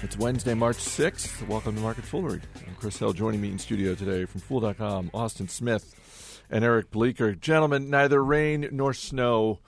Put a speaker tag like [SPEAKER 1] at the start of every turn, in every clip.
[SPEAKER 1] It's Wednesday, March 6th. Welcome to Market Foolery. I'm Chris Hill. Joining me in studio today from Fool.com, Austin Smith and Eric Bleeker. Gentlemen, neither rain nor snow,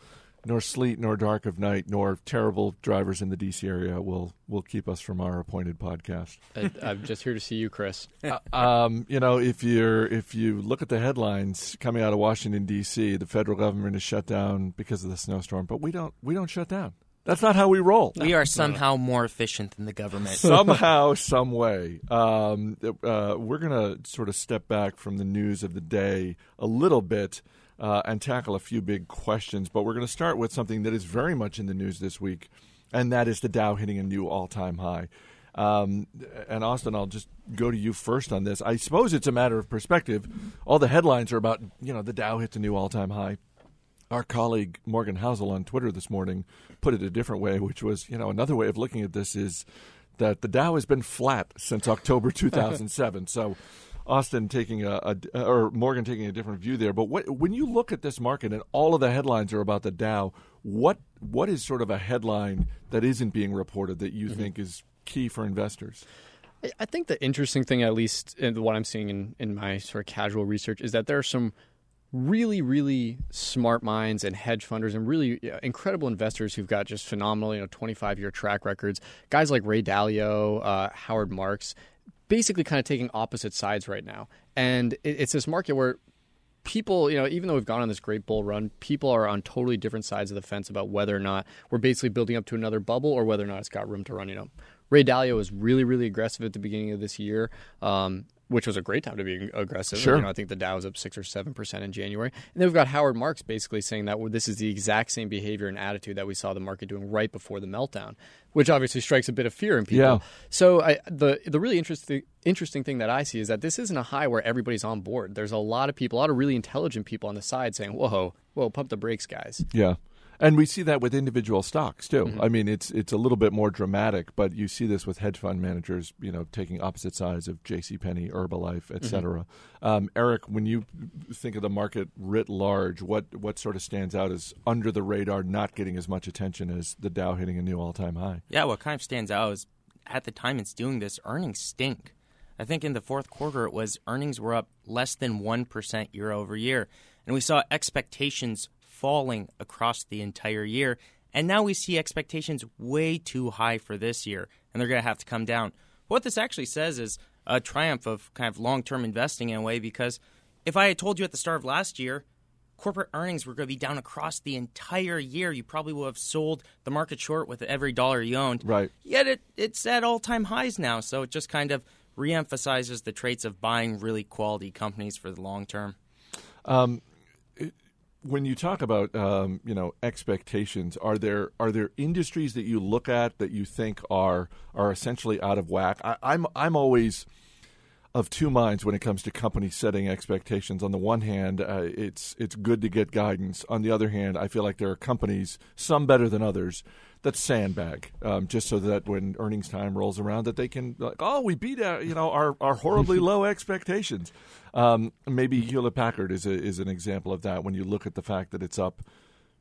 [SPEAKER 1] nor sleet nor dark of night, nor terrible drivers in the D.C. area will will keep us from our appointed podcast.
[SPEAKER 2] I, I'm just here to see you, Chris.
[SPEAKER 1] Uh, um, you know, if you're if you look at the headlines coming out of Washington D.C., the federal government is shut down because of the snowstorm, but we don't we don't shut down. That's not how we roll.
[SPEAKER 3] We are somehow more efficient than the government.
[SPEAKER 1] Somehow, some way. Um, uh, we're going to sort of step back from the news of the day a little bit uh, and tackle a few big questions. But we're going to start with something that is very much in the news this week, and that is the Dow hitting a new all time high. Um, and Austin, I'll just go to you first on this. I suppose it's a matter of perspective. All the headlines are about, you know, the Dow hits a new all time high our colleague Morgan Housel on Twitter this morning put it a different way, which was, you know, another way of looking at this is that the Dow has been flat since October 2007. so, Austin taking a, a, or Morgan taking a different view there. But what, when you look at this market and all of the headlines are about the Dow, what what is sort of a headline that isn't being reported that you mm-hmm. think is key for investors?
[SPEAKER 2] I think the interesting thing, at least what I'm seeing in, in my sort of casual research, is that there are some really, really smart minds and hedge funders and really incredible investors who've got just phenomenal, you know, 25 year track records. Guys like Ray Dalio, uh, Howard Marks, basically kind of taking opposite sides right now. And it's this market where people, you know, even though we've gone on this great bull run, people are on totally different sides of the fence about whether or not we're basically building up to another bubble or whether or not it's got room to run. You know, Ray Dalio was really, really aggressive at the beginning of this year. Um, which was a great time to be aggressive.
[SPEAKER 1] Sure.
[SPEAKER 2] You know, I think the Dow was up six or seven percent in January, and then we've got Howard Marks basically saying that well, this is the exact same behavior and attitude that we saw the market doing right before the meltdown, which obviously strikes a bit of fear in people.
[SPEAKER 1] Yeah.
[SPEAKER 2] So I, the the really interesting interesting thing that I see is that this isn't a high where everybody's on board. There's a lot of people, a lot of really intelligent people on the side saying, "Whoa, whoa, pump the brakes, guys."
[SPEAKER 1] Yeah. And we see that with individual stocks too.
[SPEAKER 2] Mm-hmm.
[SPEAKER 1] I mean, it's it's a little bit more dramatic, but you see this with hedge fund managers, you know, taking opposite sides of J.C. Penney, Herbalife, et mm-hmm. cetera. Mm-hmm. Um, Eric, when you think of the market writ large, what what sort of stands out as under the radar, not getting as much attention as the Dow hitting a new all time high?
[SPEAKER 3] Yeah, what kind of stands out is at the time it's doing this, earnings stink. I think in the fourth quarter it was earnings were up less than one percent year over year, and we saw expectations falling across the entire year. And now we see expectations way too high for this year, and they're going to have to come down. What this actually says is a triumph of kind of long term investing in a way because if I had told you at the start of last year, corporate earnings were going to be down across the entire year, you probably would have sold the market short with every dollar you owned.
[SPEAKER 1] Right.
[SPEAKER 3] Yet it, it's at all time highs now, so it just kind of reemphasizes the traits of buying really quality companies for the long term.
[SPEAKER 1] Um, when you talk about um, you know expectations, are there are there industries that you look at that you think are are essentially out of whack? I, I'm I'm always of two minds when it comes to companies setting expectations. On the one hand, uh, it's it's good to get guidance. On the other hand, I feel like there are companies, some better than others, that sandbag um, just so that when earnings time rolls around, that they can like, oh, we beat uh, you know our, our horribly low expectations. Um, maybe Hewlett Packard is a, is an example of that. When you look at the fact that it's up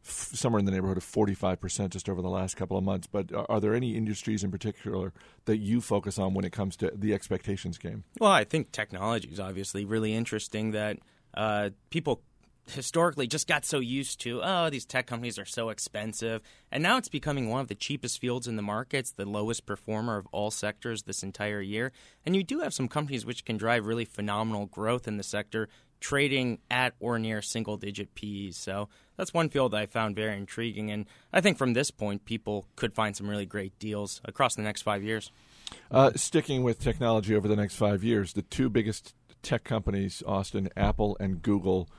[SPEAKER 1] f- somewhere in the neighborhood of forty five percent just over the last couple of months. But are, are there any industries in particular that you focus on when it comes to the expectations game?
[SPEAKER 3] Well, I think technology is obviously really interesting. That uh, people historically just got so used to, oh, these tech companies are so expensive. And now it's becoming one of the cheapest fields in the markets, the lowest performer of all sectors this entire year. And you do have some companies which can drive really phenomenal growth in the sector, trading at or near single digit PEs. So that's one field that I found very intriguing. And I think from this point, people could find some really great deals across the next five years.
[SPEAKER 1] Uh, sticking with technology over the next five years, the two biggest tech companies, Austin, Apple and Google,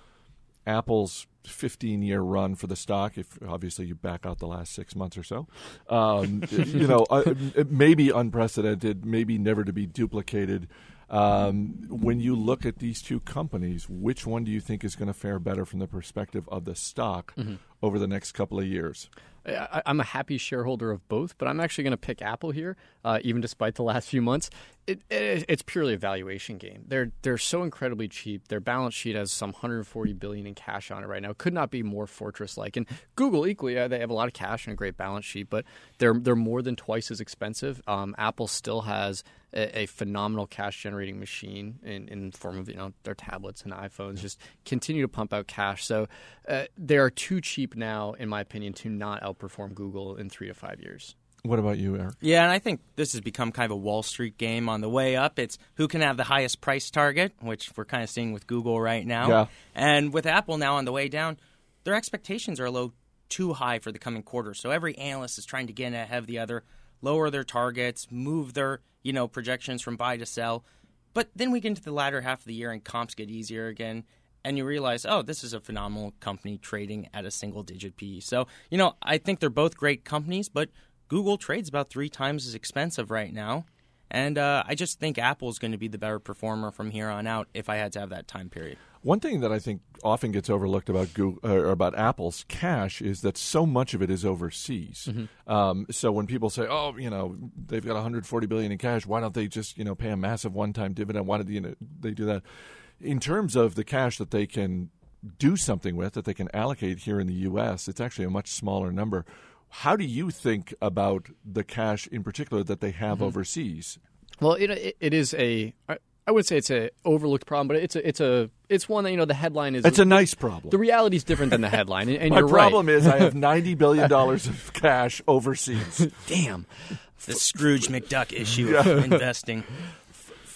[SPEAKER 1] Apple's 15 year run for the stock, if obviously you back out the last six months or so, um, you know, uh, maybe unprecedented, maybe never to be duplicated. Um, when you look at these two companies, which one do you think is going to fare better from the perspective of the stock mm-hmm. over the next couple of years?
[SPEAKER 2] I, am a happy shareholder of both, but I'm actually going to pick Apple here, uh, even despite the last few months. It, it, it's purely a valuation game. They're they're so incredibly cheap. Their balance sheet has some 140 billion in cash on it right now. Could not be more fortress like. And Google equally, uh, they have a lot of cash and a great balance sheet, but they're they're more than twice as expensive. Um, Apple still has a, a, phenomenal cash generating machine in in form of you know their tablets and iPhones. Just continue to pump out cash. So uh, they are too cheap now, in my opinion, to not outperform Google in three to five years.
[SPEAKER 1] What about you, Eric?
[SPEAKER 3] Yeah, and I think this has become kind of a Wall Street game on the way up. It's who can have the highest price target, which we're kind of seeing with Google right now.
[SPEAKER 1] Yeah.
[SPEAKER 3] And with Apple now on the way down, their expectations are a little too high for the coming quarter. So every analyst is trying to get ahead of the other, lower their targets, move their, you know, projections from buy to sell. But then we get into the latter half of the year and comps get easier again and you realize, oh, this is a phenomenal company trading at a single digit PE. So, you know, I think they're both great companies, but Google trades about three times as expensive right now. And uh, I just think Apple's going to be the better performer from here on out if I had to have that time period.
[SPEAKER 1] One thing that I think often gets overlooked about Google, or about Apple's cash is that so much of it is overseas. Mm-hmm. Um, so when people say, "Oh, you know, they've got 140 billion in cash, why don't they just you know pay a massive one-time dividend? Why did you know, they do that?" In terms of the cash that they can do something with, that they can allocate here in the U.S., it's actually a much smaller number. How do you think about the cash in particular that they have mm-hmm. overseas?
[SPEAKER 2] Well, it, it is a. I would say it's a overlooked problem, but it's a it's a it's one that you know the headline is.
[SPEAKER 1] It's a nice problem.
[SPEAKER 2] The reality is different than the headline, and, and
[SPEAKER 1] my
[SPEAKER 2] problem
[SPEAKER 1] right. is I have ninety billion dollars of cash overseas.
[SPEAKER 2] Damn,
[SPEAKER 3] the Scrooge McDuck issue yeah. of investing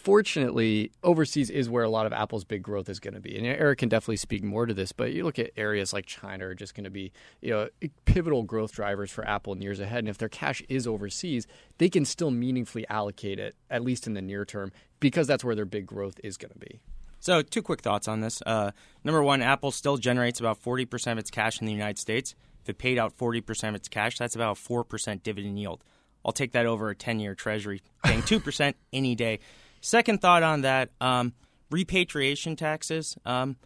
[SPEAKER 2] fortunately, overseas is where a lot of Apple's big growth is going to be. And Eric can definitely speak more to this, but you look at areas like China are just going to be you know pivotal growth drivers for Apple in years ahead. And if their cash is overseas, they can still meaningfully allocate it, at least in the near term, because that's where their big growth is going to be.
[SPEAKER 3] So, two quick thoughts on this. Uh, number one, Apple still generates about 40% of its cash in the United States. If it paid out 40% of its cash, that's about a 4% dividend yield. I'll take that over a 10 year treasury, paying 2% any day. Second thought on that um, repatriation taxes. Um,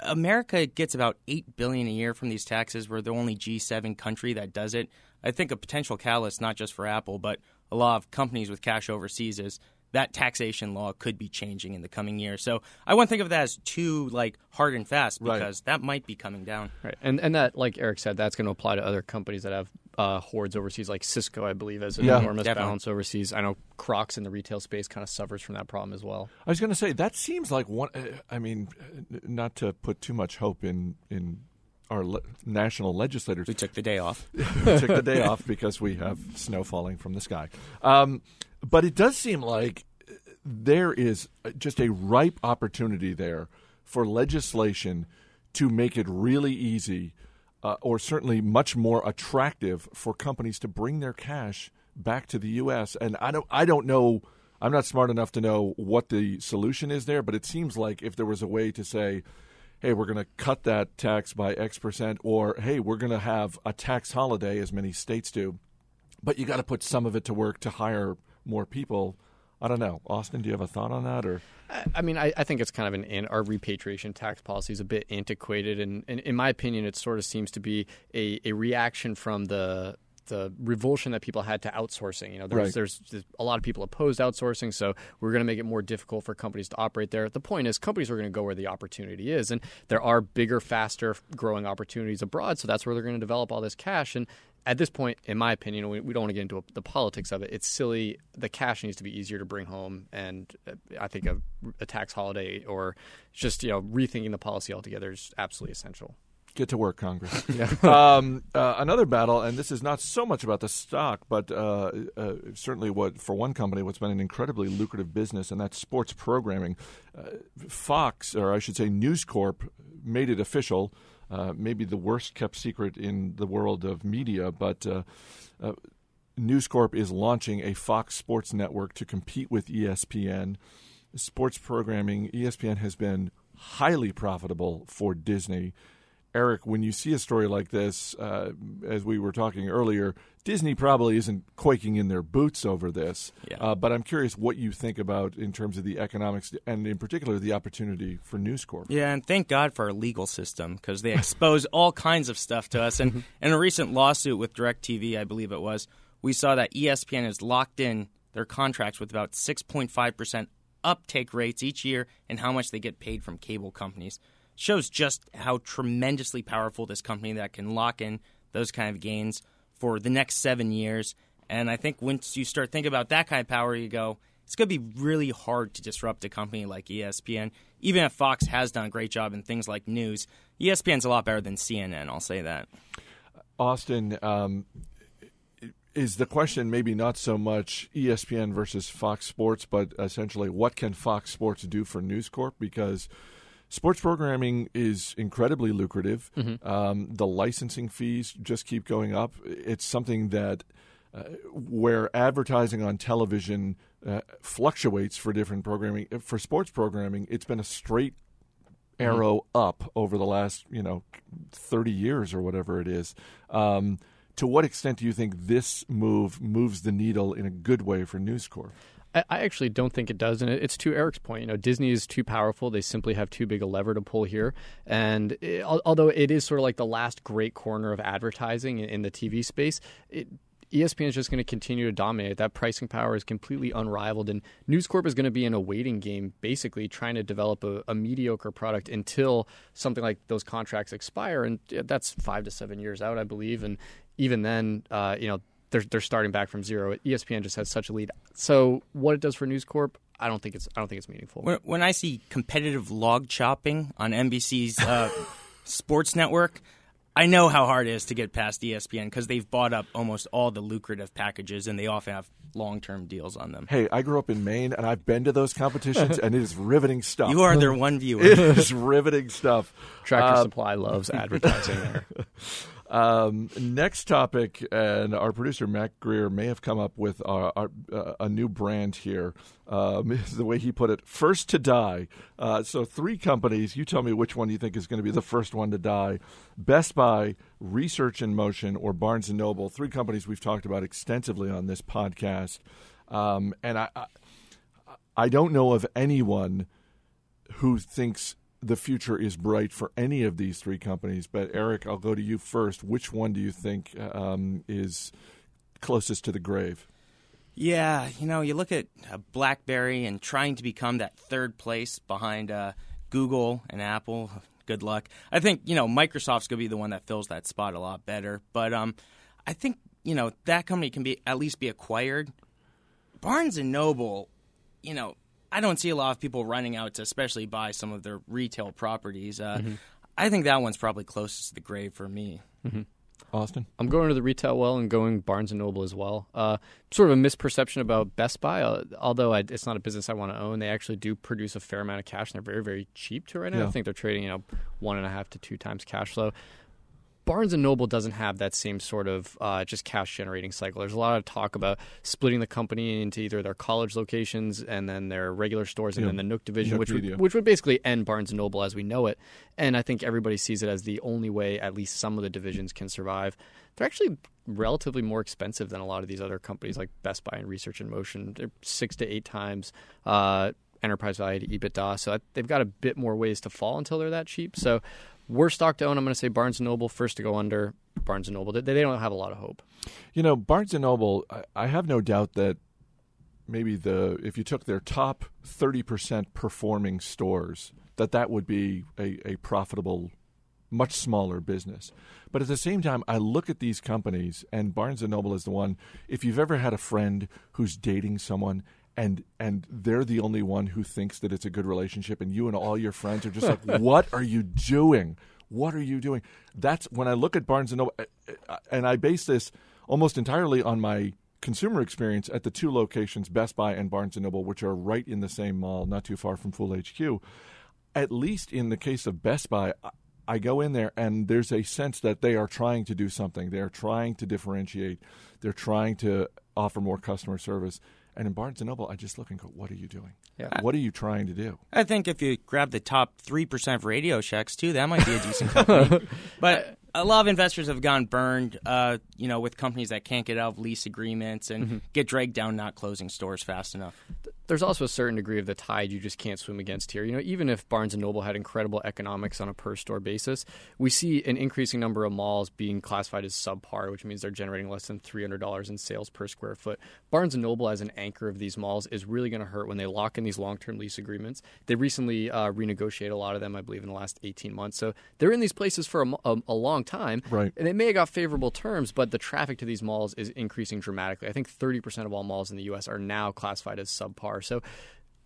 [SPEAKER 3] America gets about eight billion a year from these taxes. We're the only G7 country that does it. I think a potential catalyst, not just for Apple, but a lot of companies with cash overseas, is that taxation law could be changing in the coming year. So I wouldn't think of that as too like hard and fast because right. that might be coming down.
[SPEAKER 2] Right, and and that like Eric said, that's going to apply to other companies that have uh, hoards overseas, like Cisco, I believe, has an yeah, enormous definitely. balance overseas. I know Crocs in the retail space kind of suffers from that problem as well.
[SPEAKER 1] I was going to say that seems like one. Uh, I mean, not to put too much hope in in our le- national legislators.
[SPEAKER 3] We took the day off.
[SPEAKER 1] took the day off because we have snow falling from the sky. Um, but it does seem like there is just a ripe opportunity there for legislation to make it really easy uh, or certainly much more attractive for companies to bring their cash back to the U.S. And I don't, I don't know. I'm not smart enough to know what the solution is there, but it seems like if there was a way to say, "Hey, we're going to cut that tax by X percent," or "Hey, we're going to have a tax holiday," as many states do, but you got to put some of it to work to hire more people. I don't know, Austin. Do you have a thought on that, or?
[SPEAKER 2] I mean, I, I, think it's kind of an our repatriation tax policy is a bit antiquated, and, and, in my opinion, it sort of seems to be a, a reaction from the the revulsion that people had to outsourcing. You know, there's, right. there's, there's a lot of people opposed outsourcing, so we're going to make it more difficult for companies to operate there. The point is, companies are going to go where the opportunity is, and there are bigger, faster growing opportunities abroad. So that's where they're going to develop all this cash. And at this point, in my opinion, we, we don't want to get into a, the politics of it. It's silly. The cash needs to be easier to bring home, and uh, I think a, a tax holiday or just you know rethinking the policy altogether is absolutely essential.
[SPEAKER 1] Get to work, Congress. yeah. um, uh, another battle, and this is not so much about the stock, but uh, uh, certainly what for one company, what's been an incredibly lucrative business, and that's sports programming. Uh, Fox, or I should say, News Corp, made it official uh, maybe the worst kept secret in the world of media, but uh, uh, News Corp is launching a Fox Sports network to compete with ESPN. Sports programming, ESPN has been highly profitable for Disney. Eric, when you see a story like this, uh, as we were talking earlier, Disney probably isn't quaking in their boots over this. Yeah. Uh, but I'm curious what you think about in terms of the economics and, in particular, the opportunity for News Corp.
[SPEAKER 3] Yeah, and thank God for our legal system because they expose all kinds of stuff to us. And in a recent lawsuit with DirecTV, I believe it was, we saw that ESPN is locked in their contracts with about 6.5% uptake rates each year and how much they get paid from cable companies. Shows just how tremendously powerful this company that can lock in those kind of gains for the next seven years. And I think once you start thinking about that kind of power, you go, it's going to be really hard to disrupt a company like ESPN. Even if Fox has done a great job in things like news, ESPN's a lot better than CNN. I'll say that.
[SPEAKER 1] Austin, um, is the question maybe not so much ESPN versus Fox Sports, but essentially what can Fox Sports do for News Corp? Because sports programming is incredibly lucrative. Mm-hmm. Um, the licensing fees just keep going up. It's something that uh, where advertising on television uh, fluctuates for different programming. For sports programming, it's been a straight arrow mm-hmm. up over the last you know 30 years or whatever it is. Um, to what extent do you think this move moves the needle in a good way for News Corp?
[SPEAKER 2] I actually don't think it does, and it's to Eric's point. You know, Disney is too powerful; they simply have too big a lever to pull here. And it, although it is sort of like the last great corner of advertising in the TV space, it, ESPN is just going to continue to dominate. That pricing power is completely unrivaled, and News Corp is going to be in a waiting game, basically trying to develop a, a, mediocre product until something like those contracts expire, and that's five to seven years out, I believe. And even then, uh, you know, they're they're starting back from zero. ESPN just has such a lead. So what it does for News Corp, I don't think it's I don't think it's meaningful.
[SPEAKER 3] When, when I see competitive log chopping on NBC's uh, sports network, I know how hard it is to get past ESPN because they've bought up almost all the lucrative packages and they often have long term deals on them.
[SPEAKER 1] Hey, I grew up in Maine and I've been to those competitions and it is riveting stuff.
[SPEAKER 3] You are their one viewer.
[SPEAKER 1] it is riveting stuff.
[SPEAKER 2] Tractor uh, Supply loves advertising there.
[SPEAKER 1] Um, next topic, and our producer Matt Greer may have come up with our, our, uh, a new brand here. Um, the way he put it, first to die. Uh, so three companies. You tell me which one you think is going to be the first one to die: Best Buy, Research in Motion, or Barnes and Noble. Three companies we've talked about extensively on this podcast, um, and I, I I don't know of anyone who thinks the future is bright for any of these three companies. But Eric, I'll go to you first. Which one do you think um, is closest to the grave?
[SPEAKER 3] Yeah, you know, you look at BlackBerry and trying to become that third place behind uh, Google and Apple. Good luck. I think you know Microsoft's going to be the one that fills that spot a lot better. But um, I think you know that company can be at least be acquired. Barnes and Noble, you know, I don't see a lot of people running out to especially buy some of their retail properties. Uh, mm-hmm. I think that one's probably closest to the grave for me.
[SPEAKER 1] Mm-hmm. Austin,
[SPEAKER 2] I'm going to the retail well and going Barnes and Noble as well. Uh, sort of a misperception about Best Buy, uh, although I, it's not a business I want to own. They actually do produce a fair amount of cash, and they're very, very cheap to right now. Yeah. I think they're trading, you know, one and a half to two times cash flow. Barnes and Noble doesn't have that same sort of uh, just cash generating cycle. There's a lot of talk about splitting the company into either their college locations and then their regular stores and yeah. then the Nook division, Nook which would, which would basically end Barnes and Noble as we know it. And I think everybody sees it as the only way at least some of the divisions can survive. They're actually relatively more expensive than a lot of these other companies like Best Buy and Research in Motion. They're six to eight times. Uh, enterprise value to EBITDA. So they've got a bit more ways to fall until they're that cheap. So Worst stock to own, I'm going to say Barnes Noble. First to go under, Barnes Noble. They, they don't have a lot of hope.
[SPEAKER 1] You know, Barnes Noble. I, I have no doubt that maybe the if you took their top 30% performing stores, that that would be a, a profitable much smaller business. But at the same time, I look at these companies, and Barnes and Noble is the one. If you've ever had a friend who's dating someone and and they're the only one who thinks that it's a good relationship and you and all your friends are just like what are you doing what are you doing that's when i look at barnes and noble uh, uh, and i base this almost entirely on my consumer experience at the two locations best buy and barnes and noble which are right in the same mall not too far from Fool hq at least in the case of best buy I go in there and there's a sense that they are trying to do something. They're trying to differentiate. They're trying to offer more customer service. And in Barnes and Noble, I just look and go, "What are you doing? Yeah. What are you trying to do?"
[SPEAKER 3] I think if you grab the top three percent of Radio Shacks too, that might be a decent company. but a lot of investors have gone burned, uh, you know, with companies that can't get out of lease agreements and mm-hmm. get dragged down not closing stores fast enough.
[SPEAKER 2] There's also a certain degree of the tide you just can't swim against here. You know, even if Barnes and Noble had incredible economics on a per store basis, we see an increasing number of malls being classified as subpar, which means they're generating less than $300 in sales per square foot. Barnes and Noble, as an anchor of these malls, is really going to hurt when they lock in these long term lease agreements. They recently uh, renegotiated a lot of them, I believe, in the last 18 months. So they're in these places for a, a, a long time.
[SPEAKER 1] Right.
[SPEAKER 2] And they may have got favorable terms, but the traffic to these malls is increasing dramatically. I think 30% of all malls in the U.S. are now classified as subpar. So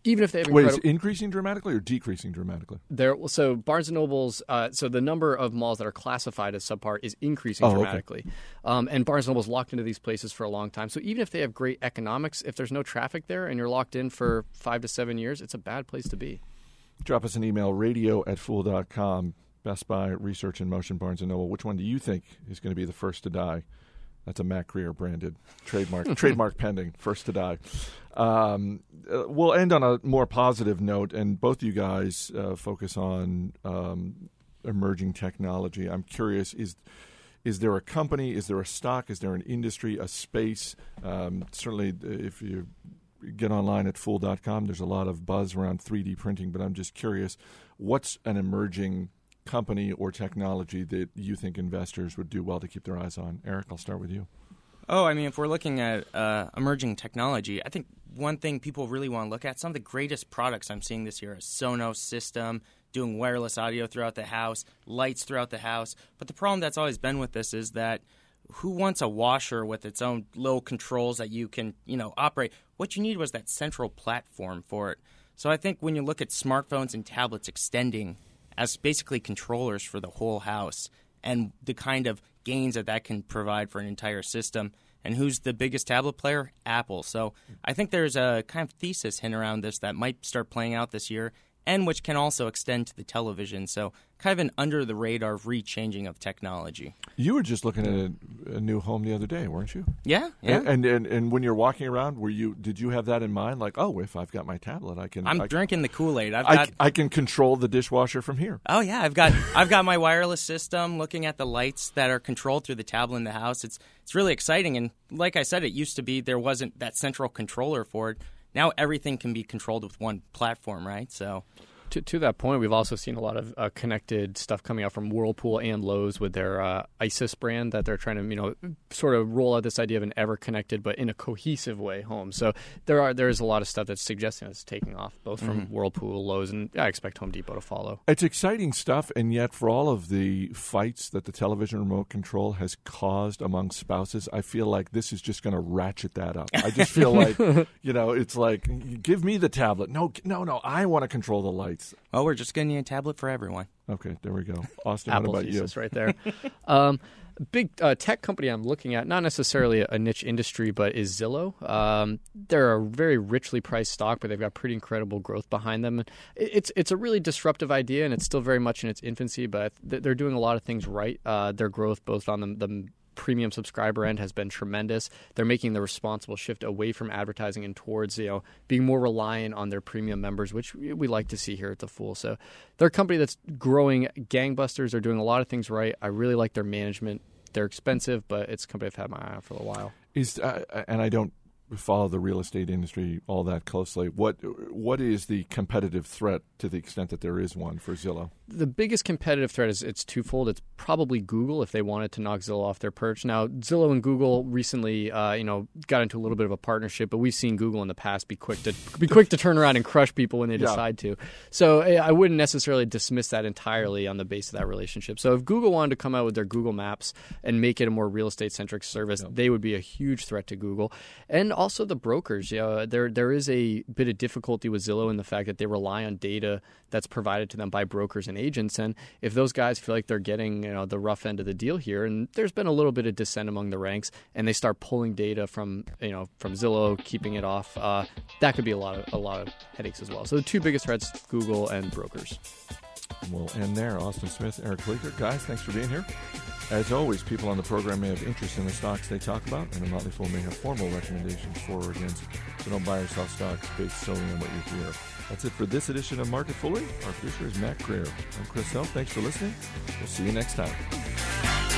[SPEAKER 2] even if they have
[SPEAKER 1] Wait, is
[SPEAKER 2] incredible,
[SPEAKER 1] it increasing dramatically or decreasing dramatically?
[SPEAKER 2] there so Barnes and Nobles, uh, so the number of malls that are classified as subpar is increasing
[SPEAKER 1] Oh, okay.
[SPEAKER 2] dramatically, um, and Barnes and Noble's locked into these places for a long time. So even if they have great economics, if there's no traffic there and you're locked in for five to seven years, it's a bad place to be.
[SPEAKER 1] Drop us an email, radio at fool.com. Best Buy, Research in Motion, Barnes and Noble. Which one do you think is going to be the first to die? That's a Matt Greer branded trademark, trademark pending, first to die. Um, uh, we'll end on a more positive note, and both you guys uh, focus on um, emerging technology. I'm curious is is there a company, is there a stock, is there an industry, a space? Um, certainly, uh, if you get online at fool.com, there's a lot of buzz around 3D printing, but I'm just curious what's an emerging company or technology that you think investors would do well to keep their eyes on? Eric, I'll start with you.
[SPEAKER 3] Oh, I mean, if we're looking at uh, emerging technology, I think one thing people really want to look at, some of the greatest products I'm seeing this year is Sonos system, doing wireless audio throughout the house, lights throughout the house. But the problem that's always been with this is that who wants a washer with its own little controls that you can, you know, operate? What you need was that central platform for it. So I think when you look at smartphones and tablets extending as basically controllers for the whole house and the kind of gains that that can provide for an entire system. And who's the biggest tablet player? Apple. So I think there's a kind of thesis hint around this that might start playing out this year and which can also extend to the television. So kind of an under the radar rechanging of technology.
[SPEAKER 1] You were just looking at a, a new home the other day, weren't you?
[SPEAKER 3] Yeah, yeah.
[SPEAKER 1] And, and and when you're walking around, were you did you have that in mind? Like, oh, if I've got my tablet, I can.
[SPEAKER 3] I'm
[SPEAKER 1] I,
[SPEAKER 3] drinking the Kool Aid. I've
[SPEAKER 1] I,
[SPEAKER 3] got
[SPEAKER 1] I can control the dishwasher from here.
[SPEAKER 3] Oh yeah, I've got I've got my wireless system looking at the lights that are controlled through the tablet in the house. It's it's really exciting and like I said it used to be there wasn't that central controller for it. Now everything can be controlled with one platform, right? So
[SPEAKER 2] To, to that point, we've also seen a lot of uh, connected stuff coming out from Whirlpool and Lowe's with their uh, Iris brand that they're trying to, you know, sort of roll out this idea of an ever connected but in a cohesive way home. So there are there is a lot of stuff that's suggesting it's taking off, both from Whirlpool, Lowe's, and I expect Home Depot to follow.
[SPEAKER 1] It's exciting stuff, and yet for all of the fights that the television remote control has caused among spouses, I feel like this is just going to ratchet that up. I just feel like, you know, it's like, give me the tablet. No, no, no, I want to control the lights.
[SPEAKER 3] Well, we're just getting you a tablet for everyone.
[SPEAKER 1] Okay, there we go. Austin,
[SPEAKER 2] Apple
[SPEAKER 1] what about you?
[SPEAKER 2] thesis right there. um, big uh, tech company I'm looking at, not necessarily a, a niche industry, but is Zillow. Um, they're a very richly priced stock, but they've got pretty incredible growth behind them. And It's it's a really disruptive idea, and it's still very much in its infancy, but they're doing a lot of things right. Uh, their growth, both on the, the premium subscriber end has been tremendous. They're making the responsible shift away from advertising and towards you know being more reliant on their premium members, which we like to see here at the Fool. So they're a company that's growing gangbusters. They're doing a lot of things right. I really like their management. They're expensive, but it's a company I've had my eye on for a while.
[SPEAKER 1] Is uh, and I don't follow the real estate industry all that closely. What what is the competitive threat to the extent that there is one for Zillow?
[SPEAKER 2] the biggest competitive threat is it's twofold. It's probably Google if they wanted to knock Zillow off their perch. Now, Zillow and Google recently, uh, you know, got into a little bit of a partnership, but we've seen Google in the past be quick to be quick to turn around and crush people when they
[SPEAKER 1] Yeah.
[SPEAKER 2] decide to. So eh, I wouldn't necessarily dismiss that entirely on the base of that relationship. So if Google wanted to come out with their Google Maps and make it a more real estate centric service, they would be a huge threat to Google, and also the brokers. Know, there there is a bit of difficulty with Zillow in the fact that they rely on data that's provided to them by brokers and agents, and if those guys feel like they're getting you know the rough end of the deal here, and there's been a little bit of dissent among the ranks, and they start pulling data from you know from Zillow, keeping it off, uh, that could be a lot of a lot of headaches as well. So the two biggest threats: Google and brokers.
[SPEAKER 1] We'll end there. Austin Smith, Eric Bleeker. Guys, thanks for being here. As always, people on the program may have interest in the stocks they talk about, and the Motley Fool may have formal recommendations for or against. So don't buy or sell stocks based solely on what you hear. That's it for this edition of Market Foolery. Our producer is Matt Greer. I'm Chris Hill. Thanks for listening. We'll see you next time.